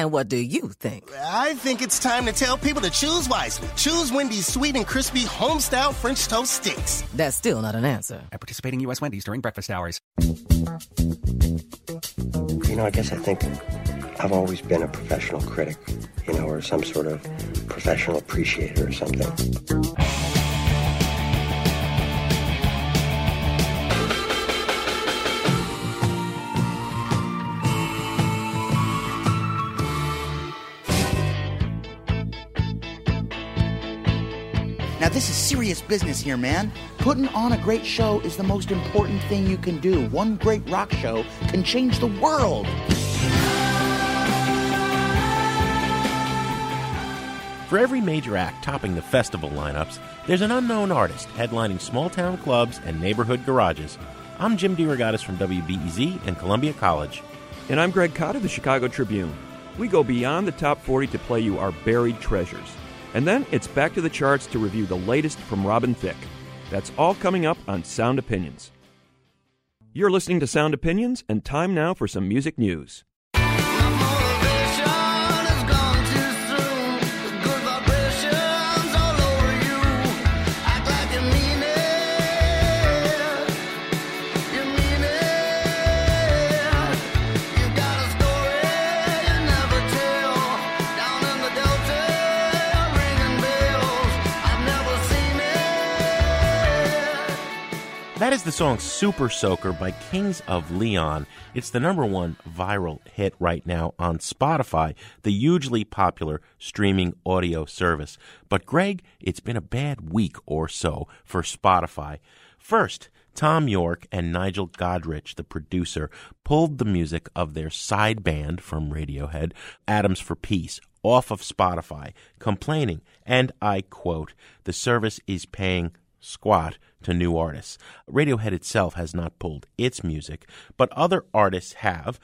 And what do you think? I think it's time to tell people to choose wisely. Choose Wendy's sweet and crispy homestyle French toast sticks. That's still not an answer. At participating U.S. Wendy's during breakfast hours. You know, I guess I think I've always been a professional critic, you know, or some sort of professional appreciator or something. Now, this is serious business here, man. Putting on a great show is the most important thing you can do. One great rock show can change the world. For every major act topping the festival lineups, there's an unknown artist headlining small town clubs and neighborhood garages. I'm Jim DeRogatis from WBEZ and Columbia College. And I'm Greg Cotter of the Chicago Tribune. We go beyond the top 40 to play you our buried treasures. And then it's back to the charts to review the latest from Robin Thicke. That's all coming up on Sound Opinions. You're listening to Sound Opinions, and time now for some music news. That is the song Super Soaker by Kings of Leon. It's the number one viral hit right now on Spotify, the hugely popular streaming audio service. But, Greg, it's been a bad week or so for Spotify. First, Thom Yorke and Nigel Godrich, the producer, pulled the music of their side band from Radiohead, Atoms for Peace, off of Spotify, complaining, and I quote, the service is paying squat to new artists. Radiohead itself has not pulled its music, but other artists have.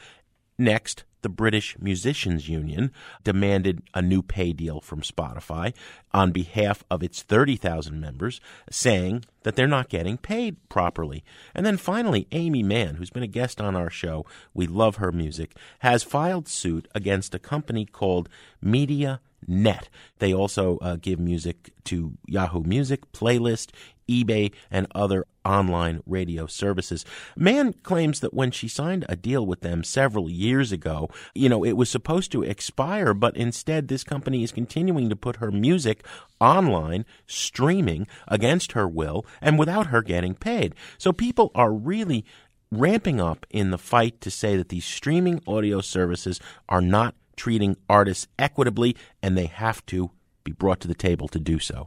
Next, the British Musicians Union demanded a new pay deal from Spotify on behalf of its 30,000 members, saying that they're not getting paid properly. And then finally, Aimee Mann, who's been a guest on our show, we love her music, has filed suit against a company called Media Net. They also uh, give music to Yahoo Music, Playlist, eBay, and other online radio services. Mann claims that when she signed a deal with them several years ago, you know, it was supposed to expire, but instead this company is continuing to put her music online, streaming against her will and without her getting paid. So people are really ramping up in the fight to say that these streaming audio services are not treating artists equitably and they have to be brought to the table to do so.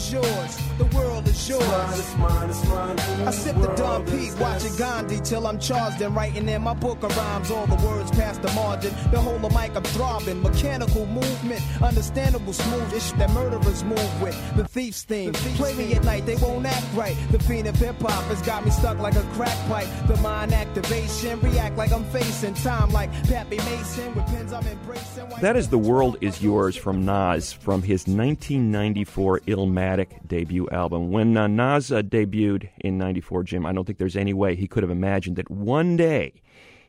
is this? The world is yours. The world is yours. It's mine, it's mine, it's mine. I sip the Dom P, watching Gandhi till I'm charged and writing in my book of rhymes. All the words past the margin. The whole of mic I'm throbbing. Mechanical movement, understandable smooth. Ish that murderers move with. The thief's theme. Play me at night, they won't act right. The fiend of hip hop has got me stuck like a crack pipe. The mind activation, react like I'm facing time like Pappy Mason with pins I'm embracing. That is The World Is Yours from Nas from his 1994 Illmatic debut album. When uh, Nas uh, debuted in 94, Jim, I don't think there's any way he could have imagined that one day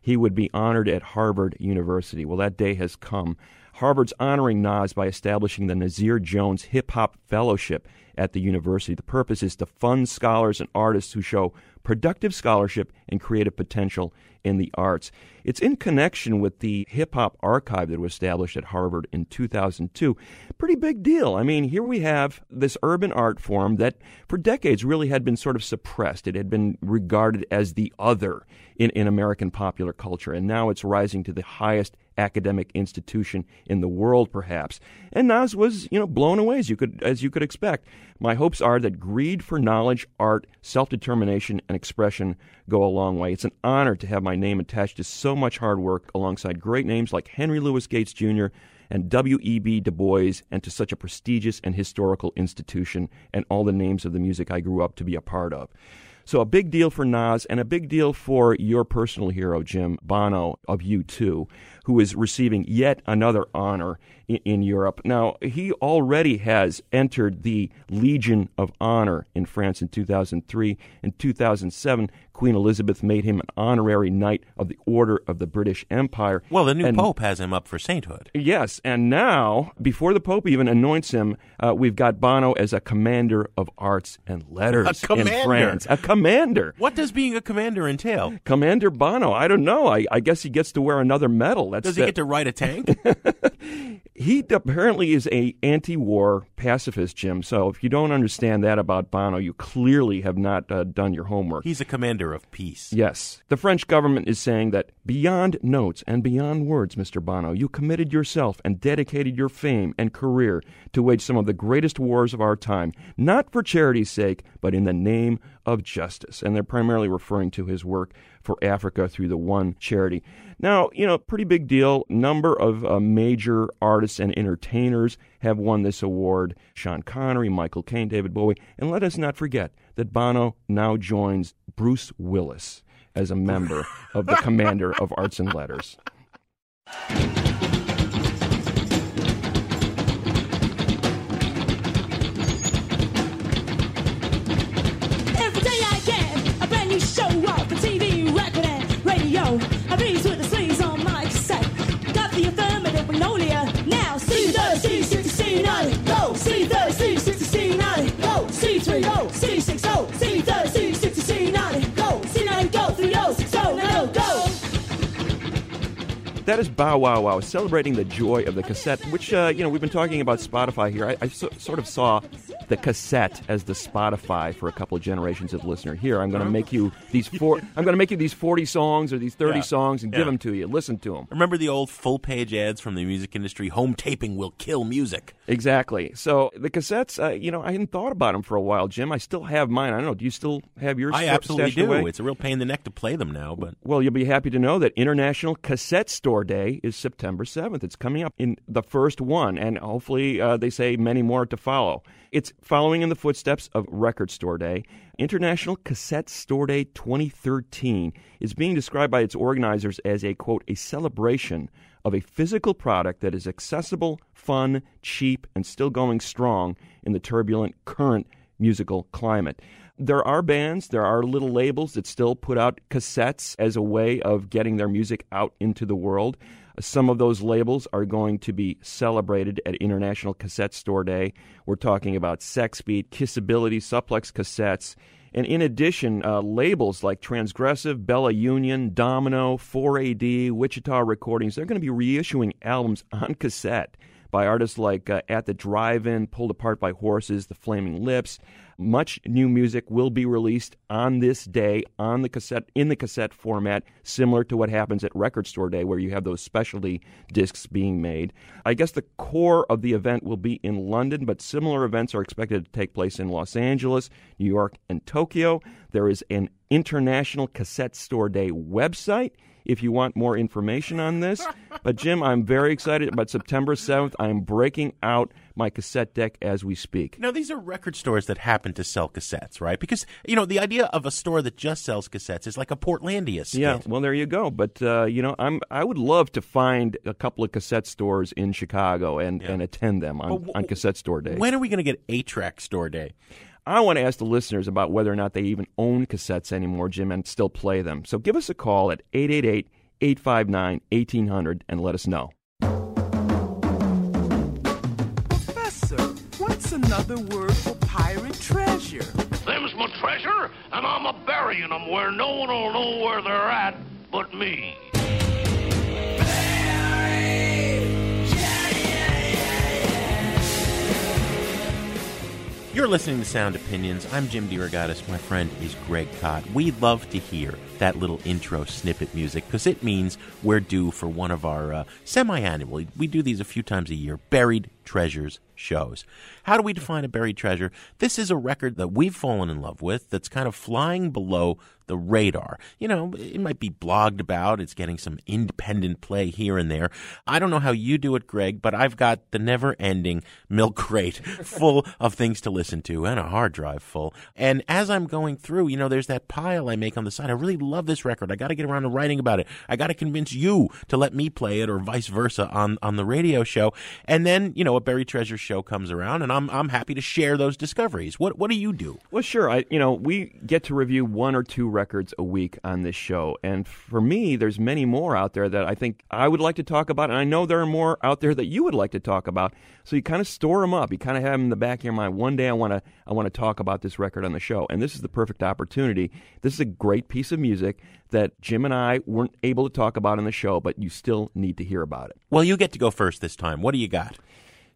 he would be honored at Harvard University. Well, that day has come. Harvard's honoring Nas by establishing the Nasir Jones Hip Hop Fellowship at the university. The purpose is to fund scholars and artists who show productive scholarship and creative potential in the arts. It's in connection with the hip hop archive that was established at Harvard in 2002. Pretty big deal. I mean, here we have this urban art form that for decades really had been sort of suppressed. It had been regarded as the other in, in American popular culture, and now it's rising to the highest academic institution in the world, perhaps. And Nas was, you know, blown away as you could as you could expect. My hopes are that greed for knowledge, art, self-determination, and expression go a long way. It's an honor to have my name attached to so much hard work alongside great names like Henry Louis Gates Jr. and W.E.B. Du Bois, and to such a prestigious and historical institution, and all the names of the music I grew up to be a part of. So a big deal for Nas and a big deal for your personal hero, Jim Bono of U2, who is receiving yet another honor in, in, Europe. Now, he already has entered the Legion of Honor in France in 2003. In 2007, Queen Elizabeth made him an honorary Knight of the Order of the British Empire. Well, the new and, Pope has him up for sainthood. Yes, and now, before the Pope even anoints him, uh, we've got Bono as a Commander of Arts and Letters in France. A commander. What does being a commander entail? Commander Bono. I don't know. I, I guess he gets to wear another medal. That's does he get to ride a tank? he apparently is a anti-war pacifist, Jim. So if you don't understand that about Bono, you clearly have not uh, done your homework. He's a commander of peace. Yes. The French government is saying that beyond notes and beyond words, Mr. Bono, you committed yourself and dedicated your fame and career to wage some of the greatest wars of our time, not for charity's sake, but in the name of justice. And they're primarily referring to his work for Africa through the One Charity. Now, you know, pretty big deal. Number of uh, major artists and entertainers have won this award Sean Connery, Michael Caine, David Bowie. And let us not forget that Bono now joins Bruce Willis as a member of the Commander of Arts and Letters. That is Bow Wow Wow, celebrating the joy of the cassette, which, uh, you know, we've been talking about Spotify here. I, I so, sort of saw the cassette as the Spotify for a couple of generations of listener. Here, I'm going to make you these four. I'm going to make you these 40 songs or these 30 Yeah. songs and Yeah. give them to you. Listen to them. Remember the old full page ads from the music industry? Home taping will kill music. Exactly. So the cassettes, uh, you know, I hadn't thought about them for a while, Jim. I still have mine. I don't know. Do you still have yours? I absolutely do. away? It's a real pain in the neck to play them now, but Well, you'll be happy to know that International Cassette Store Day is September 7th. It's coming up in the first one, and hopefully uh, they say many more to follow. It's following in the footsteps of Record Store Day. International Cassette Store Day 2013 is being described by its organizers as a, quote, a celebration of a physical product that is accessible, fun, cheap, and still going strong in the turbulent current musical climate. There are bands, there are little labels that still put out cassettes as a way of getting their music out into the world. Some of those labels are going to be celebrated at International Cassette Store Day. We're talking about Sex Beat, Kissability, Suplex Cassettes. And in addition, uh, labels like Transgressive, Bella Union, Domino, 4AD, Wichita Recordings, they're going to be reissuing albums on cassette by artists like uh, At the Drive In, Pulled Apart by Horses, The Flaming Lips, much new music will be released on this day on the cassette in the cassette format, similar to what happens at Record Store Day, where you have those specialty discs being made. I guess the core of the event will be in London, but similar events are expected to take place in Los Angeles, New York, and Tokyo. There is an International Cassette Store Day website if you want more information on this. But Jim, I'm very excited about September 7th. I am breaking out my cassette deck as we speak. Now, these are record stores that happen to sell cassettes, right? Because, you know, the idea of a store that just sells cassettes is like a Portlandia skit. Yeah, well, there you go. But, uh, you know, I'm, I would love to find a couple of cassette stores in Chicago and, yeah. and attend them on, w- on Cassette Store Day. When are we going to get A Track Store Day? I want to ask the listeners about whether or not they even own cassettes anymore, Jim, and still play them. So give us a call at 888 859 1800 and let us know. What's another word for pirate treasure? Them's my treasure, and I'm a burying them where no one will know where they're at but me. You're listening to Sound Opinions. I'm Jim DeRogatis. My friend is Greg Kot. We love to hear that little intro snippet music because it means we're due for one of our uh, semi annual, we do these a few times a year, buried treasures shows. How do we define a buried treasure? This is a record that we've fallen in love with that's kind of flying below the radar. You know, it might be blogged about, it's getting some independent play here and there. I don't know how you do it, Greg, but I've got the never ending milk crate full of things to listen to and a hard drive full. And as I'm going through, you know, there's that pile I make on the side. I really love this record. I got to get around to writing about it. I got to convince you to let me play it or vice versa on, on the radio show. And then, you know, a buried treasure show comes around and I'm, I'm happy to share those discoveries. What, what do you do? Well, sure. I, you know, we get to review one or two records a week on this show. And for me, there's many more out there that I think I would like to talk about. And I know there are more out there that you would like to talk about. So you kind of store them up. You kind of have them in the back of your mind. One day I want to I want to talk about this record on the show. And this is the perfect opportunity. This is a great piece of music that Jim and I weren't able to talk about in the show, but you still need to hear about it. Well, you get to go first this time. What do you got?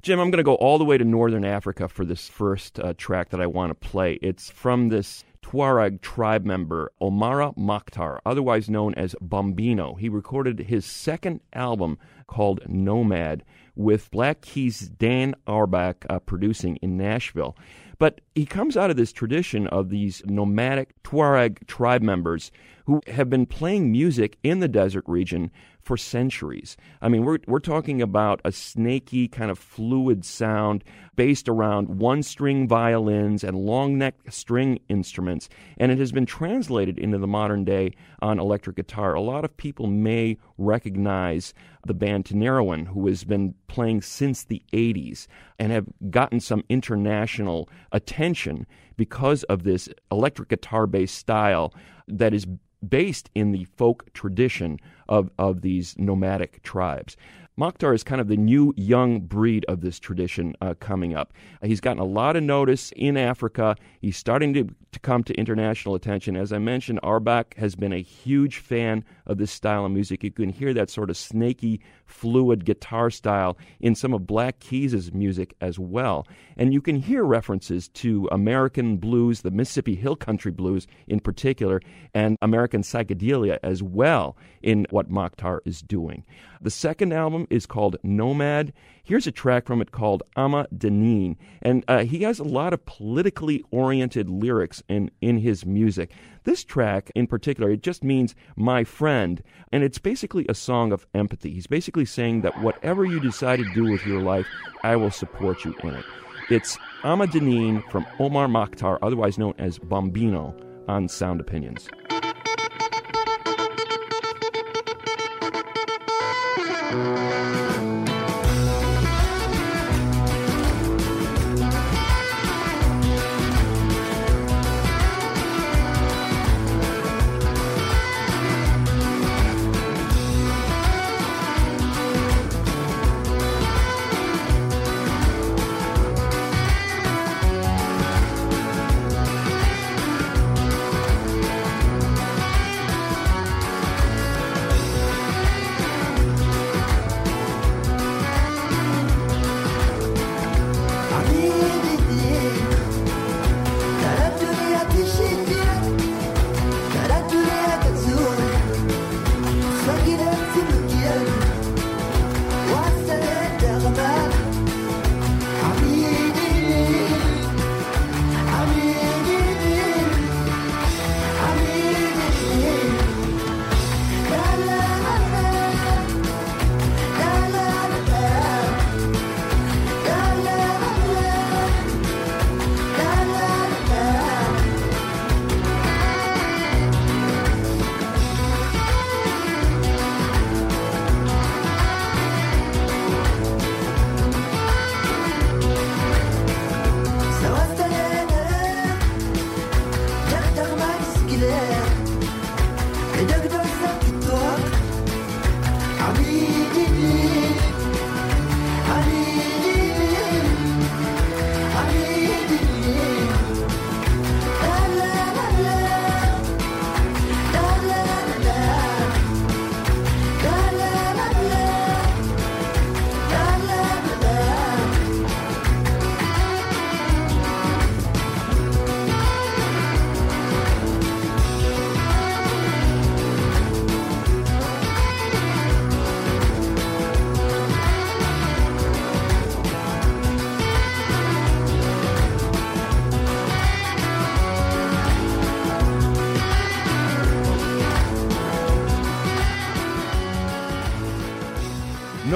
Jim, I'm going to go all the way to northern Africa for this first uh, track that I want to play. It's from this Tuareg tribe member, Omara Moctar, otherwise known as Bombino. He recorded his second album called Nomad with Black Keys' Dan Auerbach uh, producing in Nashville. But he comes out of this tradition of these nomadic Tuareg tribe members who have been playing music in the desert region for centuries. I mean, we're, we're talking about a snaky, kind of fluid sound based around one string violins and long neck string instruments, and it has been translated into the modern day on electric guitar. A lot of people may recognize the band Tinariwen, who has been playing since the 80s and have gotten some international attention because of this electric guitar based style that is based in the folk tradition of, of these nomadic tribes. Moctar is kind of the new young breed of this tradition uh, coming up. He's gotten a lot of notice in Africa. He's starting to, to come to international attention. As I mentioned, Auerbach has been a huge fan of this style of music. You can hear that sort of snaky, fluid guitar style in some of Black Keys' music as well. And you can hear references to American blues, the Mississippi Hill Country blues in particular, and American psychedelia as well in what Moctar is doing. The second album is called Nomad. Here's a track from it called Ama Deneen, and uh, he has a lot of politically oriented lyrics in, in his music. This track in particular, it just means my friend, and it's basically a song of empathy. He's basically saying that whatever you decide to do with your life, I will support you in it. It's Amidinine from Omar Moctar, otherwise known as Bombino, on Sound Opinions.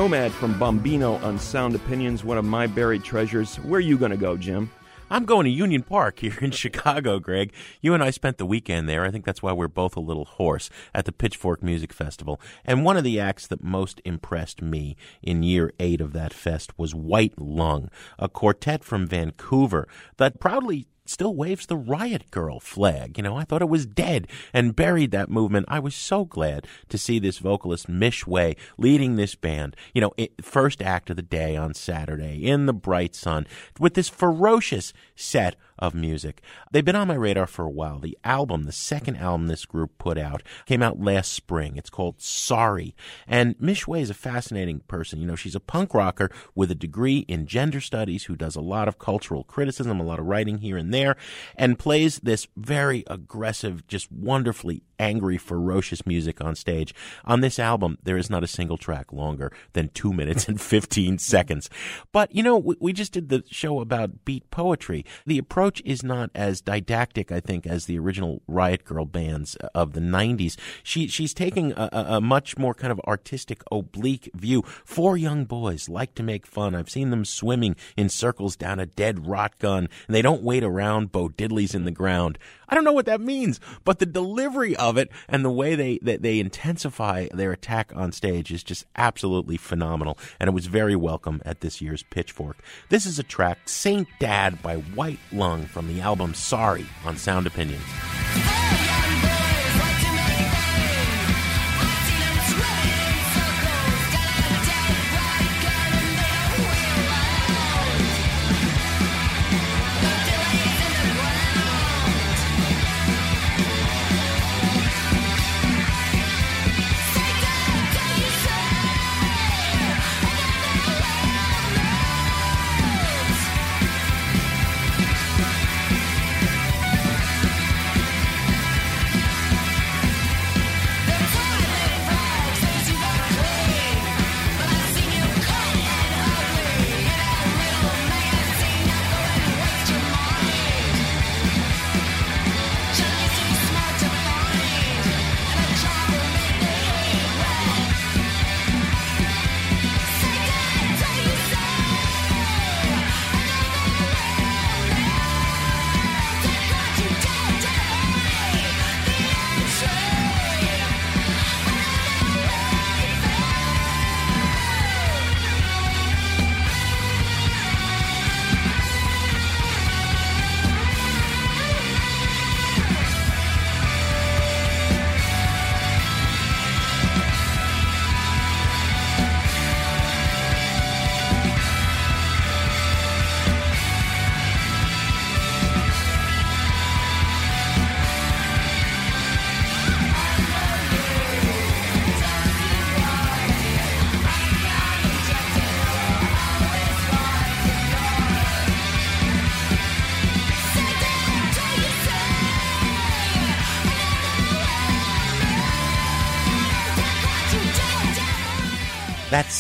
Nomad from Bombino on Sound Opinions, one of my buried treasures. Where are you going to go, Jim? I'm going to Union Park here in Chicago, Greg. You and I spent the weekend there. I think that's why we're both a little hoarse at the Pitchfork Music Festival. And one of the acts that most impressed me in year eight of that fest was White Lung, a quartet from Vancouver that proudly still waves the Riot Grrrl flag. You know, I thought it was dead and buried that movement. I was so glad to see this vocalist, Mish Way, leading this band, you know, first act of the day on Saturday in the bright sun with this ferocious set of music. They've been on my radar for a while. The album, the second album this group put out, came out last spring. It's called Sorry. And Mish Way is a fascinating person. You know, she's a punk rocker with a degree in gender studies who does a lot of cultural criticism, a lot of writing here and there, and plays this very aggressive, just wonderfully angry, ferocious music on stage. On this album, there is not a single track longer than two minutes and 15 seconds. But, you know, we, we just did the show about beat poetry. The approach is not as didactic, I think, as the original Riot Grrrl bands of the 90s. She, she's taking a, a much more kind of artistic, oblique view. Four young boys like to make fun. I've seen them swimming in circles down a dead rot gun, and they don't wait around Bo Diddleys in the ground. I don't know what that means, but the delivery of it and the way they that they intensify their attack on stage is just absolutely phenomenal, and it was very welcome at this year's Pitchfork. This is a track, Saint Dad by White Lung from the album Sorry on Sound Opinions.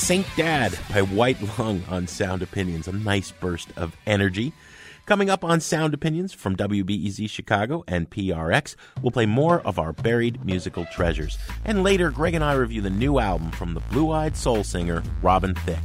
Saint Dad by White Lung on Sound Opinions. A nice burst of energy. Coming up on Sound Opinions from WBEZ Chicago and PRX, we'll play more of our buried musical treasures. And later, Greg and I review the new album from the blue eyed soul singer, Robin Thicke.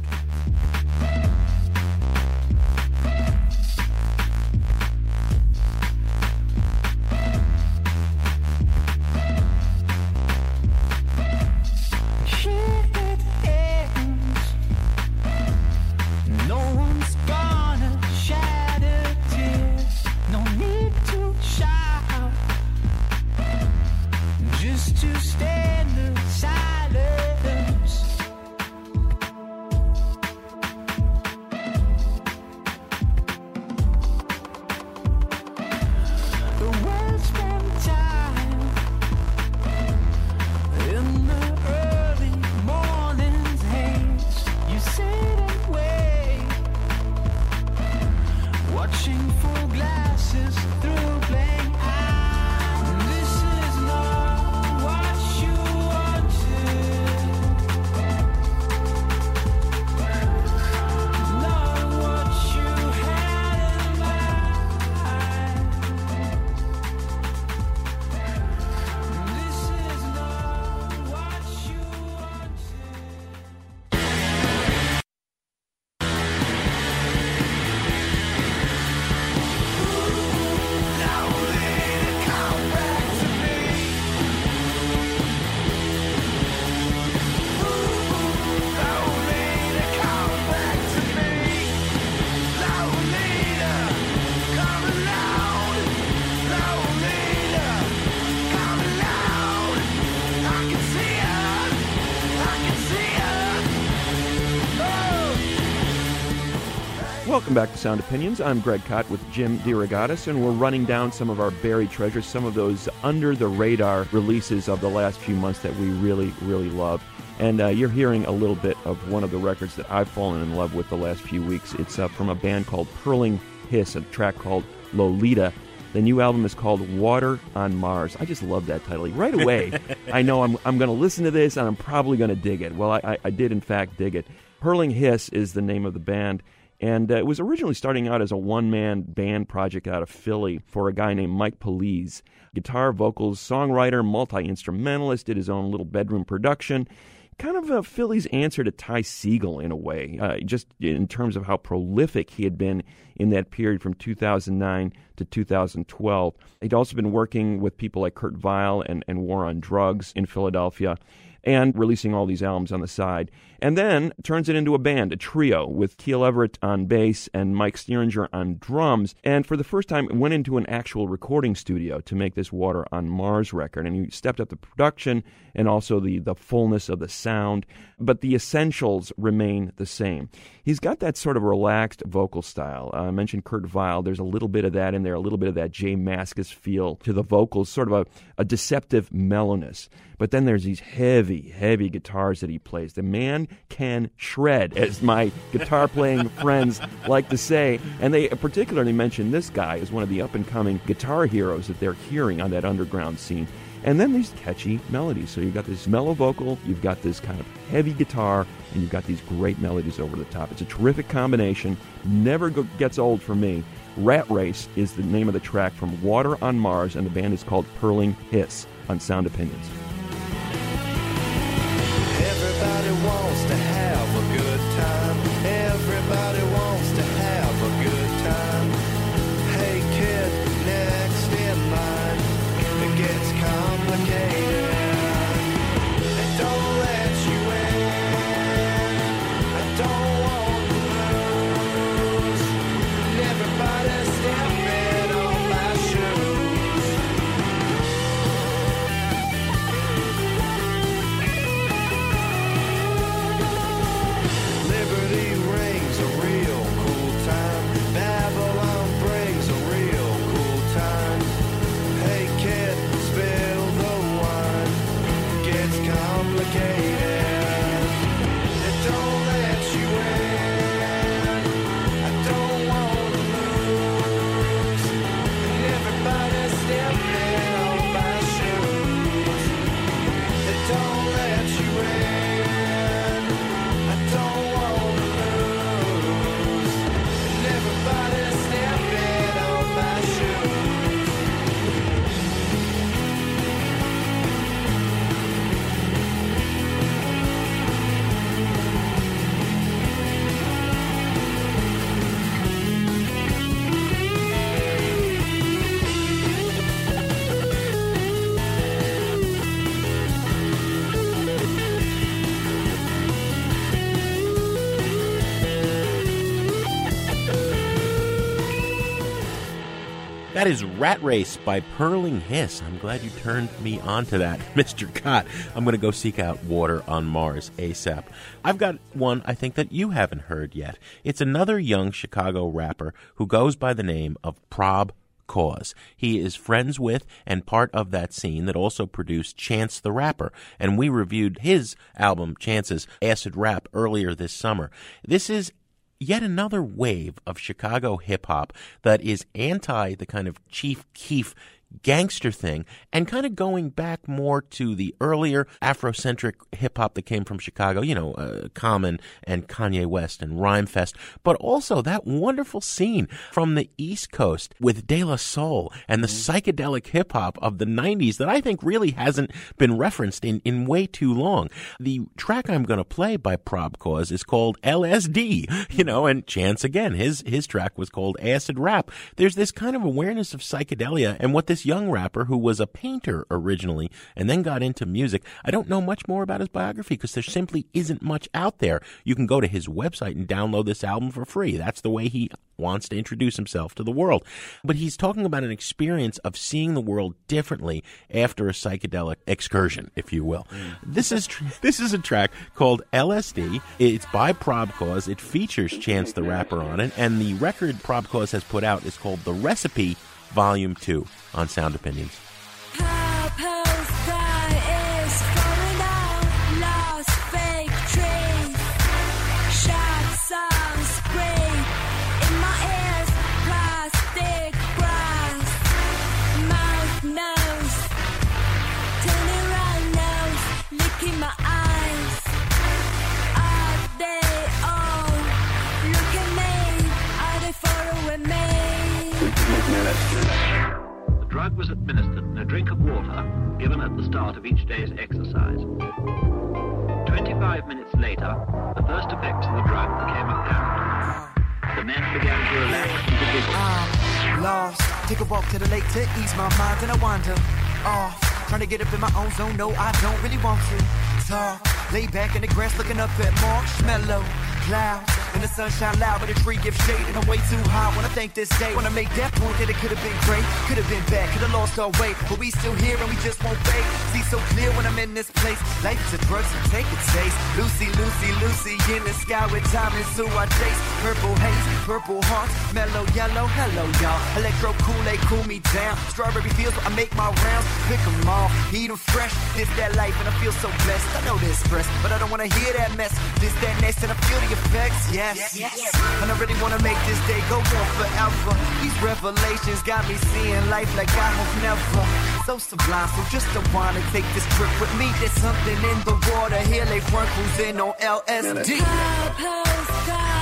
Back to Sound Opinions. I'm Greg Kot with Jim DeRogatis, and we're running down some of our buried treasures, some of those under the radar releases of the last few months that we really, really love. And uh, you're hearing a little bit of one of the records that I've fallen in love with the last few weeks. It's uh, from a band called Purling Hiss, a track called Lolita. The new album is called Water on Mars. I just love that title. Right away, I know I'm, I'm going to listen to this and I'm probably going to dig it. Well, I, I, I did, in fact, dig it. Purling Hiss is the name of the band. And uh, it was originally starting out as a one man band project out of Philly for a guy named Mike Polizze. Guitar, vocals, songwriter, multi instrumentalist, did his own little bedroom production. Kind of a Philly's answer to Ty Segall in a way, uh, just in terms of how prolific he had been in that period from 2009 to 2012. He'd also been working with people like Kurt Vile and, and War on Drugs in Philadelphia and releasing all these albums on the side. And then turns it into a band, a trio, with Kiel Everett on bass and Mike Sneeringer on drums. And for the first time, went into an actual recording studio to make this Water on Mars record. And he stepped up the production and also the, the fullness of the sound. But the essentials remain the same. He's got that sort of relaxed vocal style. Uh, I mentioned Kurt Vile. There's a little bit of that in there, a little bit of that J Mascis feel to the vocals, sort of a, a deceptive mellowness. But then there's these heavy, heavy guitars that he plays. The man can shred, as my guitar playing friends like to say. And they particularly mention this guy as one of the up and coming guitar heroes that they're hearing on that underground scene. And then these catchy melodies. So you've got this mellow vocal, you've got this kind of heavy guitar, and you've got these great melodies over the top. It's a terrific combination, never go- gets old for me. Rat Race is the name of the track from Water on Mars, and the band is called Purling Hiss on Sound Opinions. That is Rat Race by Purling Hiss. I'm glad you turned me on to that, Mr. Kot. I'm going to go seek out Water on Mars ASAP. I've got one I think that you haven't heard yet. It's another young Chicago rapper who goes by the name of Prob Cause. He is friends with and part of that scene that also produced Chance the Rapper, and we reviewed his album Chance's Acid Rap earlier this summer. This is yet another wave of Chicago hip hop that is anti the kind of Chief Keef gangster thing and kind of going back more to the earlier Afrocentric hip hop that came from Chicago, you know, uh, Common and Kanye West and Rhymefest, but also that wonderful scene from the East Coast with De La Soul and the psychedelic hip hop of the 90s that I think really hasn't been referenced in, in way too long. The track I'm going to play by Prob Cause is called LSD, you know, and Chance again, his, his track was called Acid Rap. There's this kind of awareness of psychedelia and what this this young rapper who was a painter originally and then got into music. I don't know much more about his biography because there simply isn't much out there. You can go to his website and download this album for free. That's the way he wants to introduce himself to the world. But he's talking about an experience of seeing the world differently after a psychedelic excursion, if you will. Mm. This is tr- this is a track called LSD. It's by Prob Cause. It features Chance the Rapper on it, and the record Prob Cause has put out is called The Recipe Volume 2 on Sound Opinions. Drug was administered in a drink of water given at the start of each day's exercise. 25 minutes later, the first effects of the drug became apparent. The men began to relax and to giggle. I'm ah, lost. Take a walk to the lake to ease my mind, and I wander off. Trying to get up in my own zone, no, I don't really want to talk. Lay back in the grass, looking up at marshmallow clouds. And the sunshine loud, but the tree gives shade, and I'm way too high. Wanna thank this day, wanna make that point that it could have been great, could have been bad, could have lost our way, but we still here and we just won't fade. See so clear when I'm in this place. Life is a drug, so take a taste. Lucy, Lucy, Lucy in the sky with diamonds, who I chase. Purple haze, purple hearts, mellow yellow. Hello, y'all. Electro Kool-Aid, cool me down. Strawberry fields, I make my rounds, pick 'em off, eat 'em fresh. This that life, and I feel so blessed. I know this stress, but I don't wanna hear that mess. This that next, and I feel the effects. Yes, yes. And I really wanna make this day go on forever. These revelations got me seeing life like I have never. So sublime, so just to wanna take this trip with me. There's something in the water here, they like one cruising on LSD.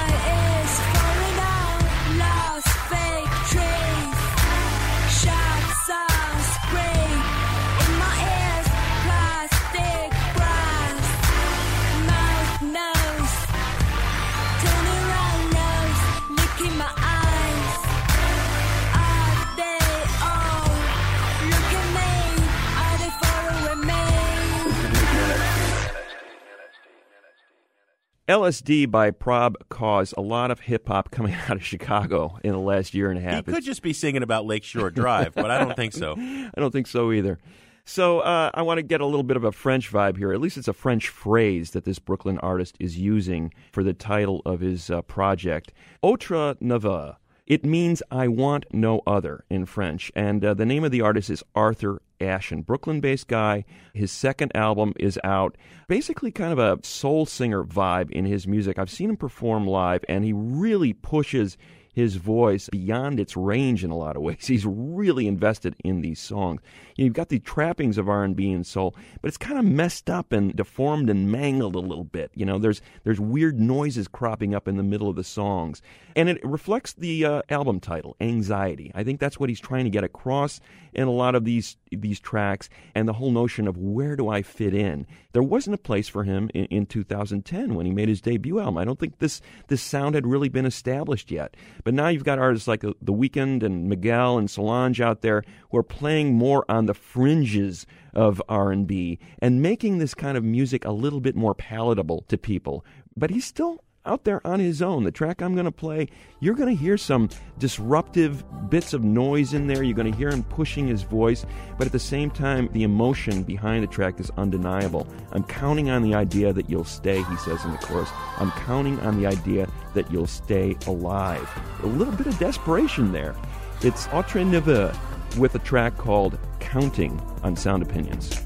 LSD by Prob caused a lot of hip hop coming out of Chicago in the last year and a half. He could just be singing about Lakeshore Drive, but I don't think so. I don't think so either. So uh, I want to get a little bit of a French vibe here. At least it's a French phrase that this Brooklyn artist is using for the title of his uh, project. Autre Ne Veut. It means I want no other in French. And uh, the name of the artist is Arthur Ashin, Brooklyn based guy. His second album is out. Basically, kind of a soul singer vibe in his music. I've seen him perform live, and he really pushes his voice beyond its range in a lot of ways. He's really invested in these songs. You've got the trappings of R&B and soul, but it's kind of messed up and deformed and mangled a little bit. You know, there's there's weird noises cropping up in the middle of the songs, and it reflects the uh, album title, Anxiety. I think that's what he's trying to get across in a lot of these these tracks, and the whole notion of where do I fit in. There wasn't a place for him in, in 2010 when he made his debut album. I don't think this this sound had really been established yet. But now you've got artists like uh, The Weeknd and Miguel and Solange out there who are playing more on the fringes of R&B and making this kind of music a little bit more palatable to people. But he's still out there on his own. The track I'm going to play, you're going to hear some disruptive bits of noise in there. You're going to hear him pushing his voice, but at the same time, the emotion behind the track is undeniable. I'm counting on the idea that you'll stay, he says in the chorus. I'm counting on the idea that you'll stay alive. A little bit of desperation there. It's Autre Ne Veut with a track called Counting on Sound Opinions.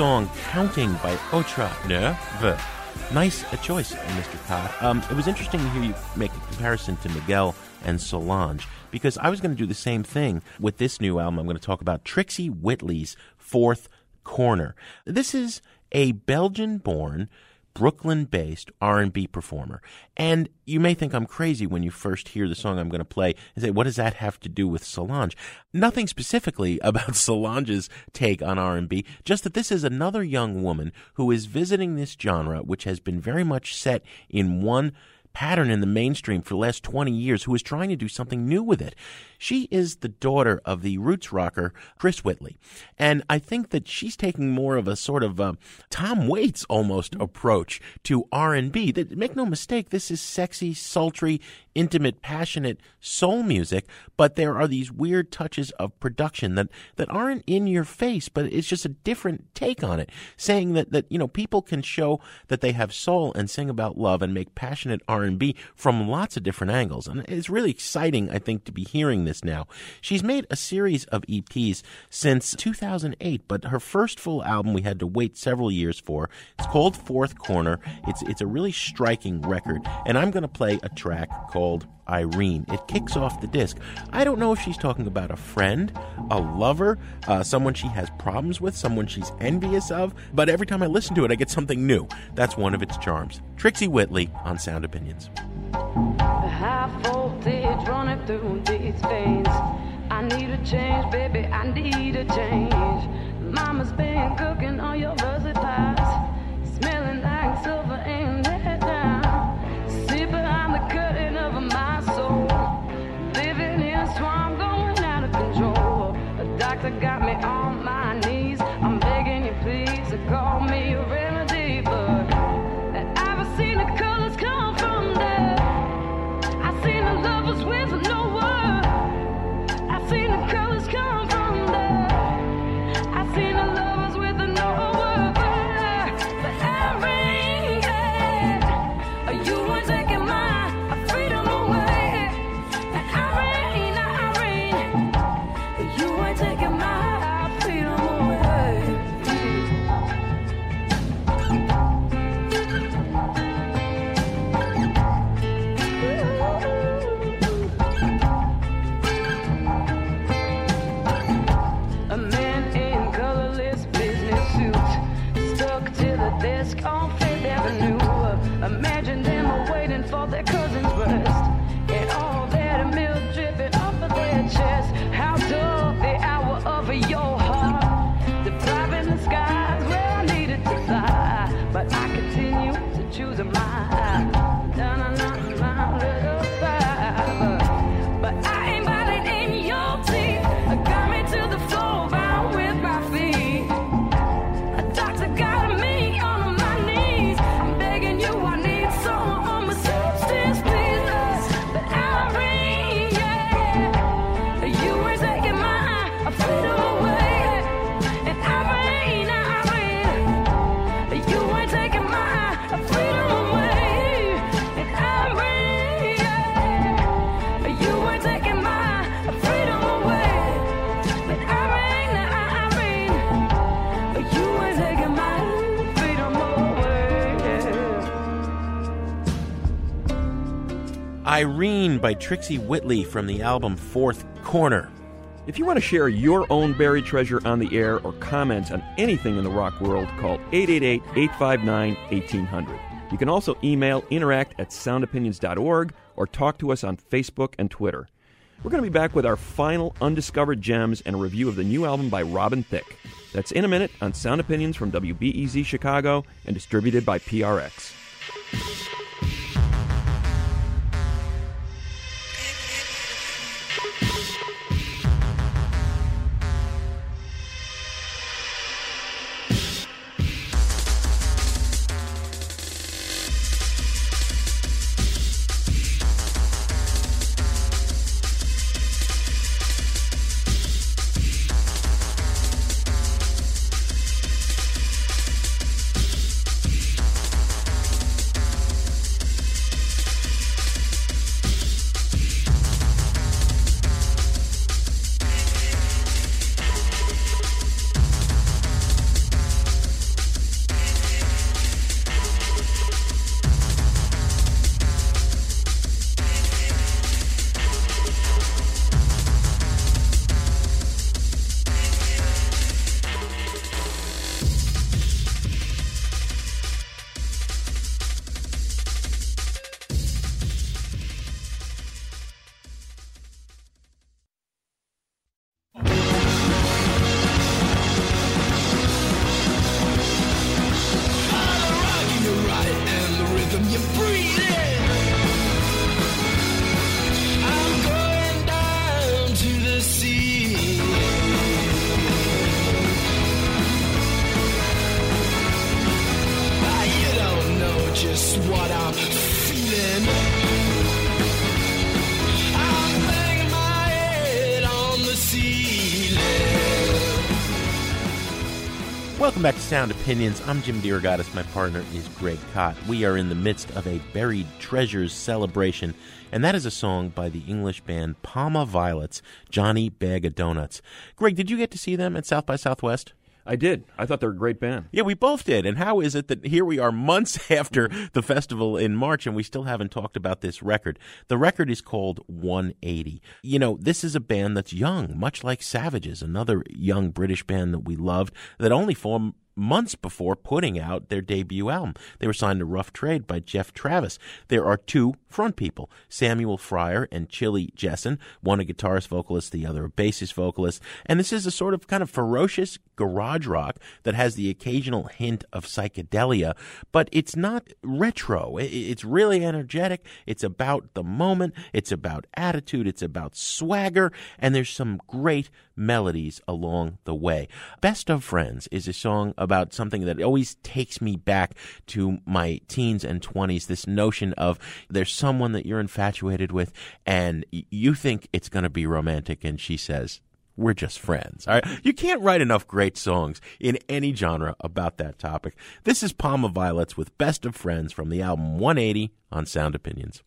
Song Counting by Autre Ne Veut. Nice a choice, Mr. Todd. Um, it was interesting to hear you make a comparison to Miguel and Solange because I was going to do the same thing with this new album. I'm going to talk about Trixie Whitley's Fourth Corner. This is a Belgian-born Brooklyn-based R&B performer. And you may think I'm crazy when you first hear the song I'm going to play and say, what does that have to do with Solange? Nothing specifically about Solange's take on R&B, just that this is another young woman who is visiting this genre, which has been very much set in one pattern in the mainstream for the last 20 years who is trying to do something new with it. She is the daughter of the roots rocker Chris Whitley. And I think that she's taking more of a sort of a Tom Waits almost approach to R&B. That make no mistake, this is sexy, sultry, intimate, passionate soul music, but there are these weird touches of production that, that aren't in your face, but it's just a different take on it. Saying that, that, you know, people can show that they have soul and sing about love and make passionate R&B from lots of different angles. And it's really exciting, I think, to be hearing this now. She's made a series of EPs since 2008, but her first full album we had to wait several years for. It's called Fourth Corner. It's, it's a really striking record, and I'm going to play a track called Irene. It kicks off the disc. I don't know if she's talking about a friend, a lover, uh, someone she has problems with, someone she's envious of, but every time I listen to it, I get something new. That's one of its charms. Trixie Whitley on Sound Opinions. Voltage running through these veins. I need a change, baby. I need a change. Mama's been cooking all your smelling like silver and doctor got me on my choose my. Na-na-na-na, Irene by Trixie Whitley from the album Fourth Corner. If you want to share your own buried treasure on the air or comment on anything in the rock world, call 888 859 1800. You can also email interact at soundopinions.org or talk to us on Facebook and Twitter. We're going to be back with our final undiscovered gems and a review of the new album by Robin Thicke. That's in a minute on Sound Opinions from WBEZ Chicago and distributed by PRX. Welcome back to Sound Opinions. I'm Jim DeRogatis. My partner is Greg Kot. We are in the midst of a buried treasures celebration, and that is a song by the English band Palma Violets, Johnny Bag of Donuts. Greg, did you get to see them at South by Southwest? I did. I thought they were a great band. Yeah, we both did. And how is it that here we are months after the festival in March and we still haven't talked about this record? The record is called 180. You know, this is a band that's young, much like Savages, another young British band that we loved that only formed months before putting out their debut album. They were signed to Rough Trade by Geoff Travis. There are two front people, Samuel Fryer and Chilli Jesson, one a guitarist vocalist, the other a bassist vocalist. And this is a sort of kind of ferocious garage rock that has the occasional hint of psychedelia, but it's not retro. It's really energetic. It's about the moment. It's about attitude. It's about swagger. And there's some great melodies along the way. Best of Friends is a song about something that always takes me back to my teens and 20s. This notion of there's someone that you're infatuated with and you think it's going to be romantic, and she says, we're just friends. All right. You can't write enough great songs in any genre about that topic. This is Palma Violets with Best of Friends from the album 180 on Sound Opinions.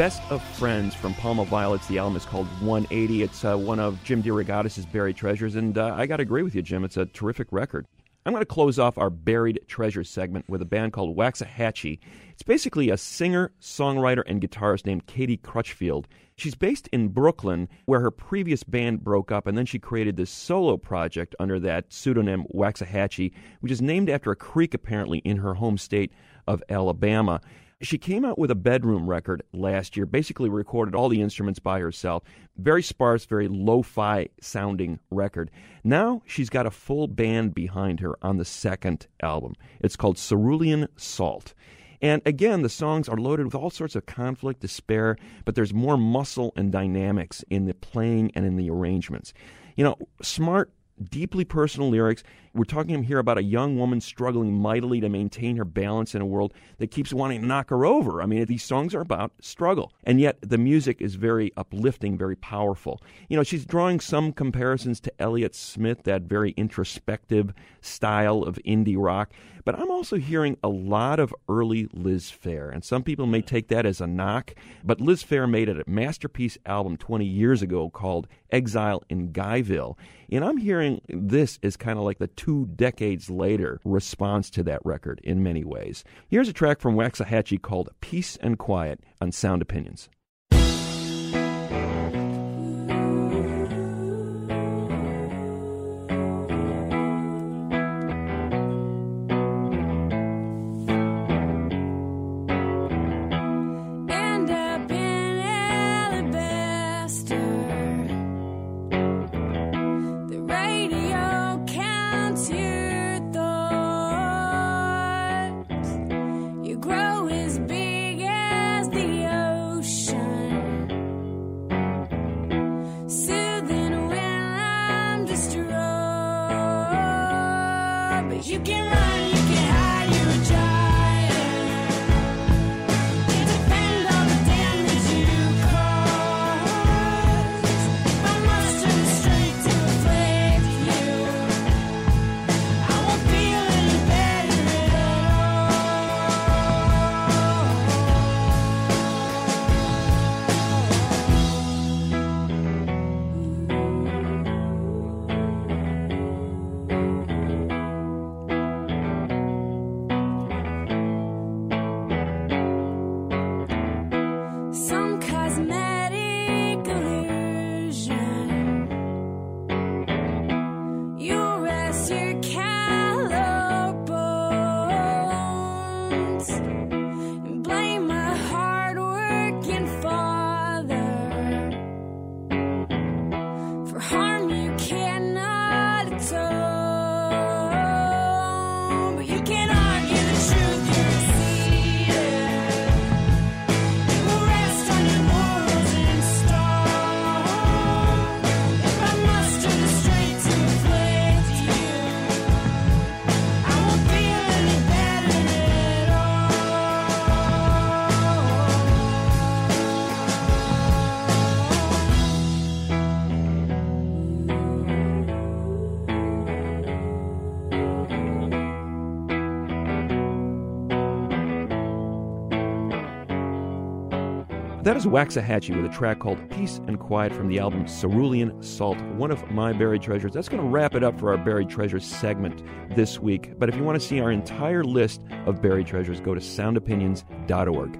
Best of Friends from Palma Violets. The album is called 180. It's uh, one of Jim DeRogatis' buried treasures, and uh, I got to agree with you, Jim. It's a terrific record. I'm going to close off our buried treasure segment with a band called Waxahatchee. It's basically a singer, songwriter, and guitarist named Katie Crutchfield. She's based in Brooklyn, where her previous band broke up, and then she created this solo project under that pseudonym Waxahatchee, which is named after a creek apparently in her home state of Alabama. She came out with a bedroom record last year, basically recorded all the instruments by herself. Very sparse, very lo fi sounding record. Now she's got a full band behind her on the second album. It's called Cerulean Salt. And again, the songs are loaded with all sorts of conflict, despair, but there's more muscle and dynamics in the playing and in the arrangements. You know, smart, deeply personal lyrics. We're talking here about a young woman struggling mightily to maintain her balance in a world that keeps wanting to knock her over. I mean, these songs are about struggle. And yet the music is very uplifting, very powerful. You know, she's drawing some comparisons to Elliott Smith, that very introspective style of indie rock. But I'm also hearing a lot of early Liz Phair. And some people may take that as a knock. But Liz Phair made a masterpiece album 20 years ago called Exile in Guyville. And I'm hearing this is kind of like the two decades later response to that record in many ways. Here's a track from Waxahatchee called Peace and Quiet on Sound Opinions. That is Waxahatchee with a track called Peace and Quiet from the album Cerulean Salt, one of my buried treasures. That's going to wrap it up for our buried treasures segment this week. But if you want to see our entire list of buried treasures, go to soundopinions.org.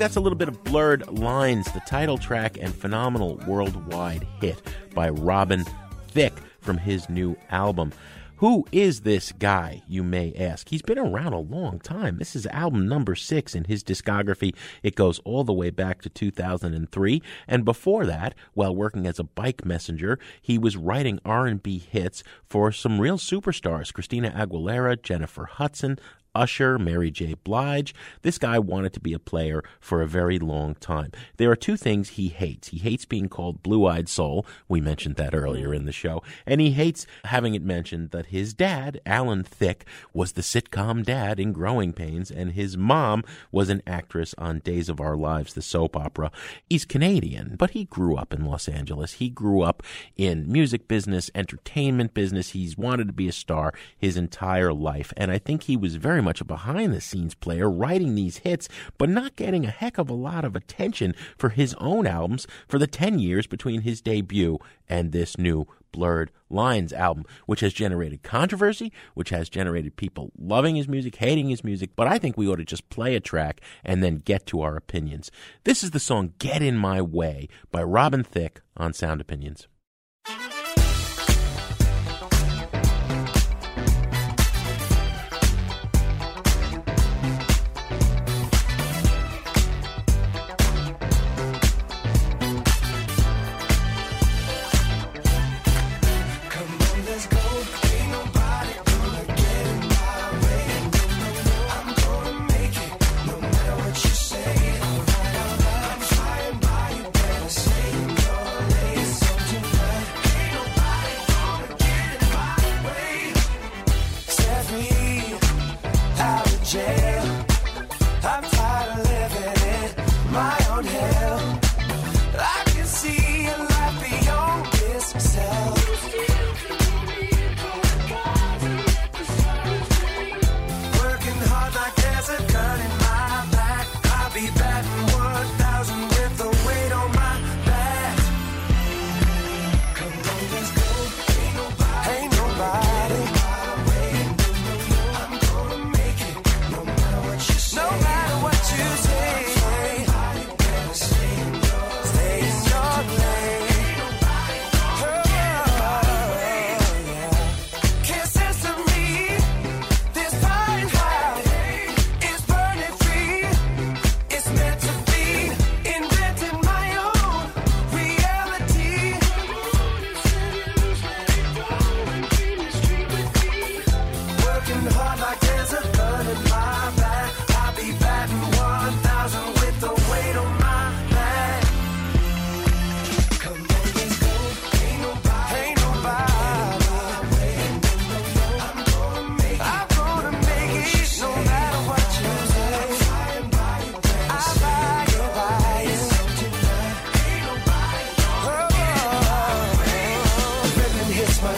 that's a little bit of Blurred Lines, the title track and phenomenal worldwide hit by Robin Thicke from his new album. Who is this guy, you may ask? He's been around a long time. This is album number six in his discography. It goes all the way back to 2003. And before that, while working as a bike messenger, he was writing R&B hits for some real superstars, Christina Aguilera, Jennifer Hudson, Usher, Mary J. Blige. This guy wanted to be a player for a very long time. There are two things he hates. He hates being called Blue Eyed Soul. We mentioned that earlier in the show. And he hates having it mentioned that his dad, Alan Thicke, was the sitcom dad in Growing Pains, and his mom was an actress on Days of Our Lives, the soap opera. He's Canadian, but he grew up in Los Angeles. He grew up in music business, entertainment business. He's wanted to be a star his entire life. And I think he was very much a behind the scenes player, writing these hits, but not getting a heck of a lot of attention for his own albums for the 10 years between his debut and this new Blurred Lines album, which has generated controversy, which has generated people loving his music, hating his music. But I think we ought to just play a track and then get to our opinions. This is the song Get In My Way by Robin Thicke on Sound Opinions.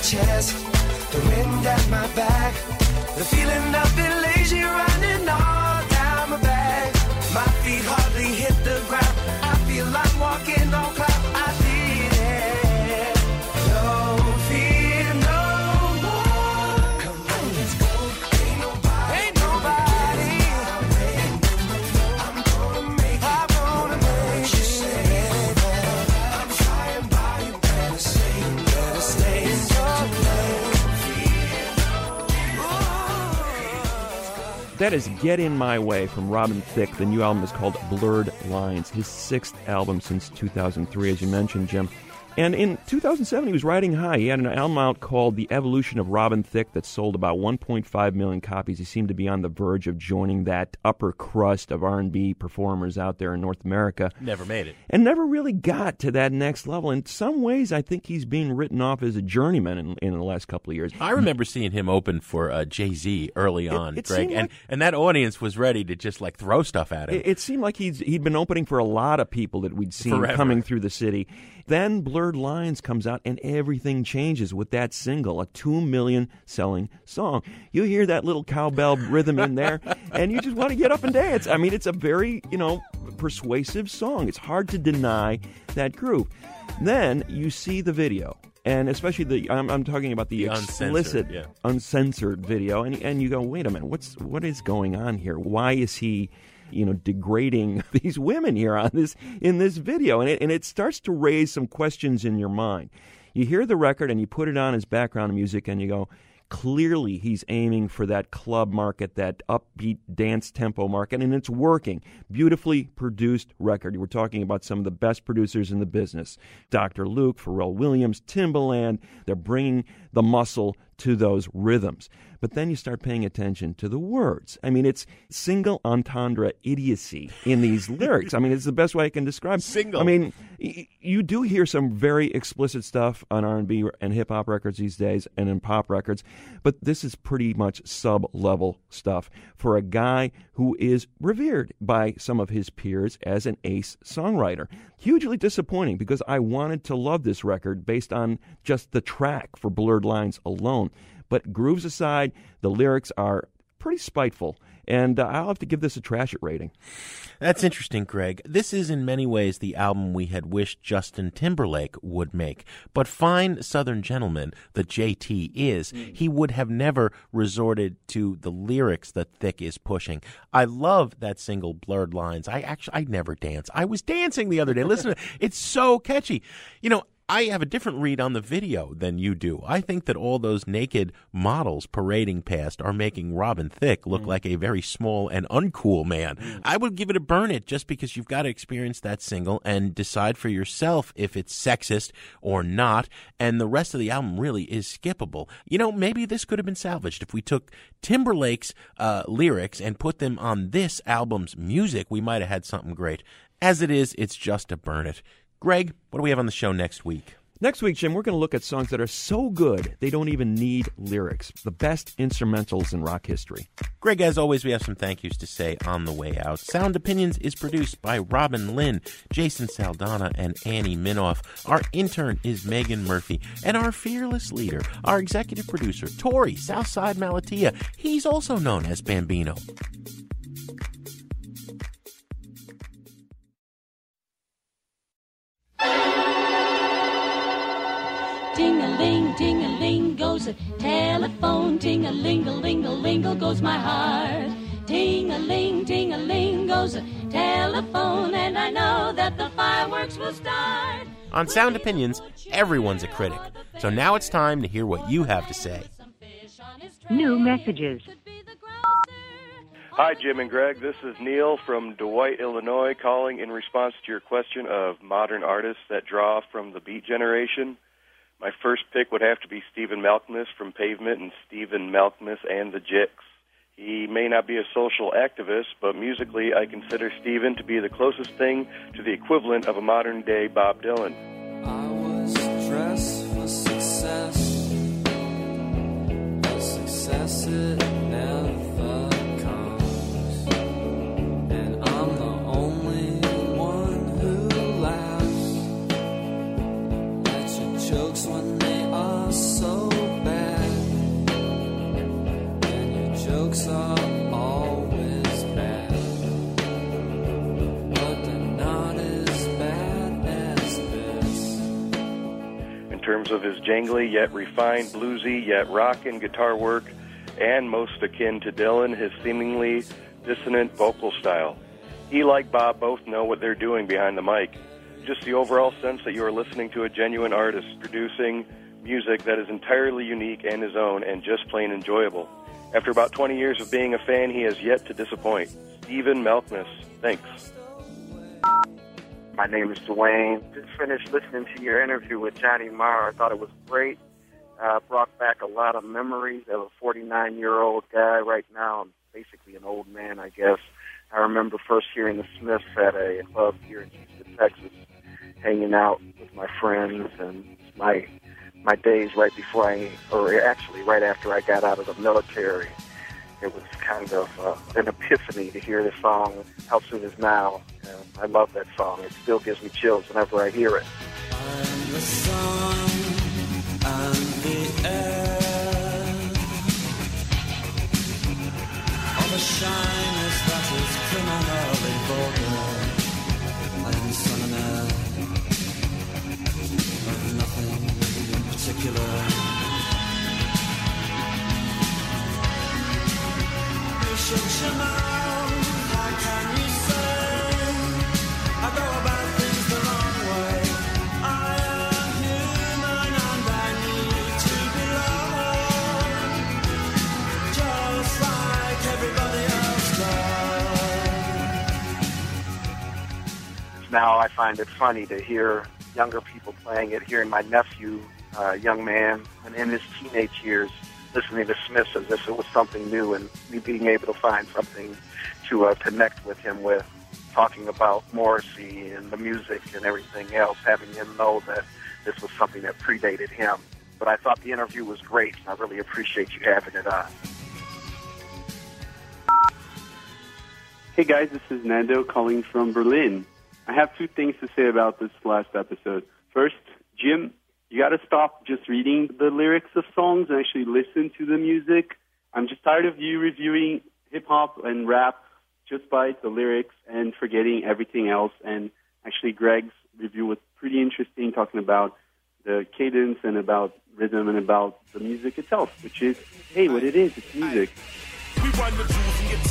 Chest. The wind at my back. The feeling of elation That is Get In My Way from Robin Thicke. The new album is called Blurred Lines, his sixth album since 2003, as you mentioned, Jim. And in 2007, he was riding high. He had an album out called The Evolution of Robin Thicke that sold about 1.5 million copies. He seemed to be on the verge of joining that upper crust of R&B performers out there in North America. Never made it. And never really got to that next level. In some ways, I think he's being written off as a journeyman in, in the last couple of years. I remember seeing him open for uh, Jay Z early on, it Greg, seemed and and that audience was ready to just like throw stuff at him. It, it seemed like he's he'd been opening for a lot of people that we'd seen Forever. coming through the city. Then Blurred Lines comes out and everything changes with that single, a two million selling song. You hear that little cowbell rhythm in there, and you just want to get up and dance. I mean, it's a very you know persuasive song. It's hard to deny that groove. Then you see the video. And especially the, I'm, I'm talking about the, The uncensored, explicit, yeah. uncensored video, and and you go, wait a minute, what's what is going on here? Why is he, you know, degrading these women here on this in this video? And it and it starts to raise some questions in your mind. You hear the record and you put it on as background music, and you go, clearly he's aiming for that club market, that upbeat dance tempo market, and it's working. Beautifully produced record. We're talking about some of the best producers in the business Dr. Luke, Pharrell Williams, Timbaland. They're bringing the muscle to those rhythms. But then you start paying attention to the words. I mean, it's single entendre idiocy in these lyrics. I mean, it's the best way I can describe. Single. I mean, y- you do hear some very explicit stuff on R&B and hip hop records these days and in pop records, but this is pretty much sub-level stuff for a guy who is revered by some of his peers as an ace songwriter. Hugely disappointing because I wanted to love this record based on just the track for Blurred Lines alone. But grooves aside, the lyrics are pretty spiteful, and uh, I'll have to give this a trash it rating. That's interesting, Greg. This is in many ways the album we had wished Justin Timberlake would make. But fine Southern gentleman that JT is, he would have never resorted to the lyrics that Thicke is pushing. I love that single Blurred Lines. I actually I never dance. I was dancing the other day. Listen, to it. it's so catchy. You know, I have a different read on the video than you do. I think that all those naked models parading past are making Robin Thicke look like a very small and uncool man. I would give it a burn it just because you've got to experience that single and decide for yourself if it's sexist or not. And the rest of the album really is skippable. You know, maybe this could have been salvaged if we took Timberlake's uh, lyrics and put them on this album's music. We might have had something great. As it is, it's just a burn it. Greg, what do we have on the show next week? Next week, Jim, we're going to look at songs that are so good they don't even need lyrics. The best instrumentals in rock history. Greg, as always, we have some thank yous to say on the way out. Sound Opinions is produced by Robin Linn, Jason Saldanha, and Annie Minoff. Our intern is Megan Murphy, and our fearless leader, our executive producer, Torey Southside Malatia. He's also known as Bambino. Goes my heart. Ting-a-ling, ting-a-ling goes a telephone. And I know that the fireworks will start. On Sound Opinions, everyone's a critic. So now it's time to hear what you have to say. New messages. Hi, Jim and Greg. This is Neil from Dwight, Illinois, calling in response to your question of modern artists that draw from the Beat Generation. My first pick would have to be Stephen Malkmus from Pavement and Stephen Malkmus and the Jicks. He may not be a social activist, but musically, I consider Stephen to be the closest thing to the equivalent of a modern day Bob Dylan. dress for success, success it are always bad, but they're not as bad as this. in terms of his jangly yet refined bluesy yet rock and guitar work, and most akin to Dylan, his seemingly dissonant vocal style. He, like Bob, both know what they're doing behind the mic. Just the overall sense that you are listening to a genuine artist producing music that is entirely unique and his own and just plain enjoyable. After about 20 years of being a fan, he has yet to disappoint. Stephen Malkmus, thanks. My name is Dwayne. Just finished listening to your interview with Johnny Marr. I thought it was great. Uh, brought back a lot of memories of a 49 year old guy. Right now, I'm basically an old man, I guess. I remember first hearing the Smiths at a club here in Houston, Texas, hanging out with my friends and my my days right before I, or actually right after I got out of the military. It was kind of uh, an epiphany to hear the song "How Soon Is Now." Uh, I love that song. It still gives me chills whenever I hear it. Now I find it funny to hear younger people playing it. Hearing my nephew, uh, young man, and in his teenage years, listening to Smith as if it was something new, and me being able to find something to uh, connect with him with, talking about Morrissey and the music and everything else, having him know that this was something that predated him. But I thought the interview was great, and I really appreciate you having it on. Hey guys, this is Nando calling from Berlin. I have two things to say about this last episode. First, Jim, you got to stop just reading the lyrics of songs and actually listen to the music. I'm just tired of you reviewing hip hop and rap just by the lyrics and forgetting everything else. And actually, Greg's review was pretty interesting, talking about the cadence and about rhythm and about the music itself, which is, hey, what it is, it's music.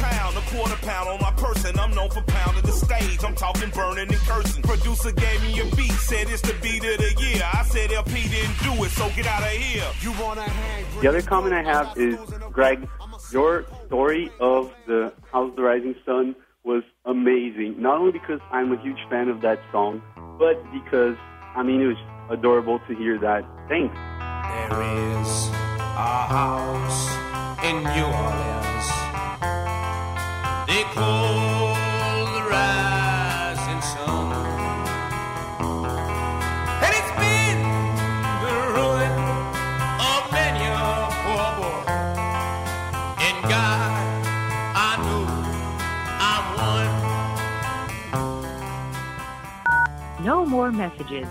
We run the jewels in your town, a quarter pound on my person. I'm known for pounding the stage. I'm talking burning and cursing. Producer gave me a beat, said it's the beat of the year. I said LP didn't do it, so get out of here. You wanna hang? The other comment I have is, Greg, your story of the How's the Rising Sun was amazing. Not only because I'm a huge fan of that song, but because, I mean, it was adorable to hear that. Thanks. There is a house in New Orleans. They call the rising sun. And it's been the ruin of many a poor boy. And God, I know I'm one. No more messages.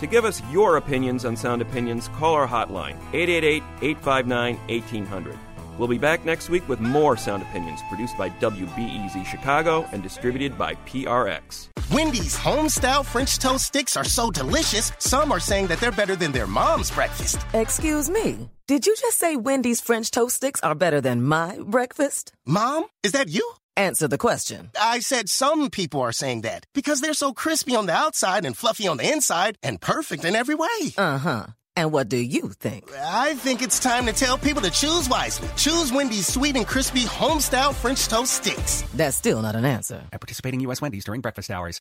To give us your opinions on Sound Opinions, call our hotline, 888 859 1800. We'll be back next week with more Sound Opinions produced by WBEZ Chicago and distributed by PRX. Wendy's home-style French toast sticks are so delicious, some are saying that they're better than their mom's breakfast. Excuse me. Did you just say Wendy's French toast sticks are better than my breakfast? Mom, is that you? Answer the question. I said some people are saying that because they're so crispy on the outside and fluffy on the inside and perfect in every way. Uh huh. And what do you think? I think it's time to tell people to choose wisely. Choose Wendy's sweet and crispy home-style French toast sticks. That's still not an answer. At participating U.S. Wendy's during breakfast hours.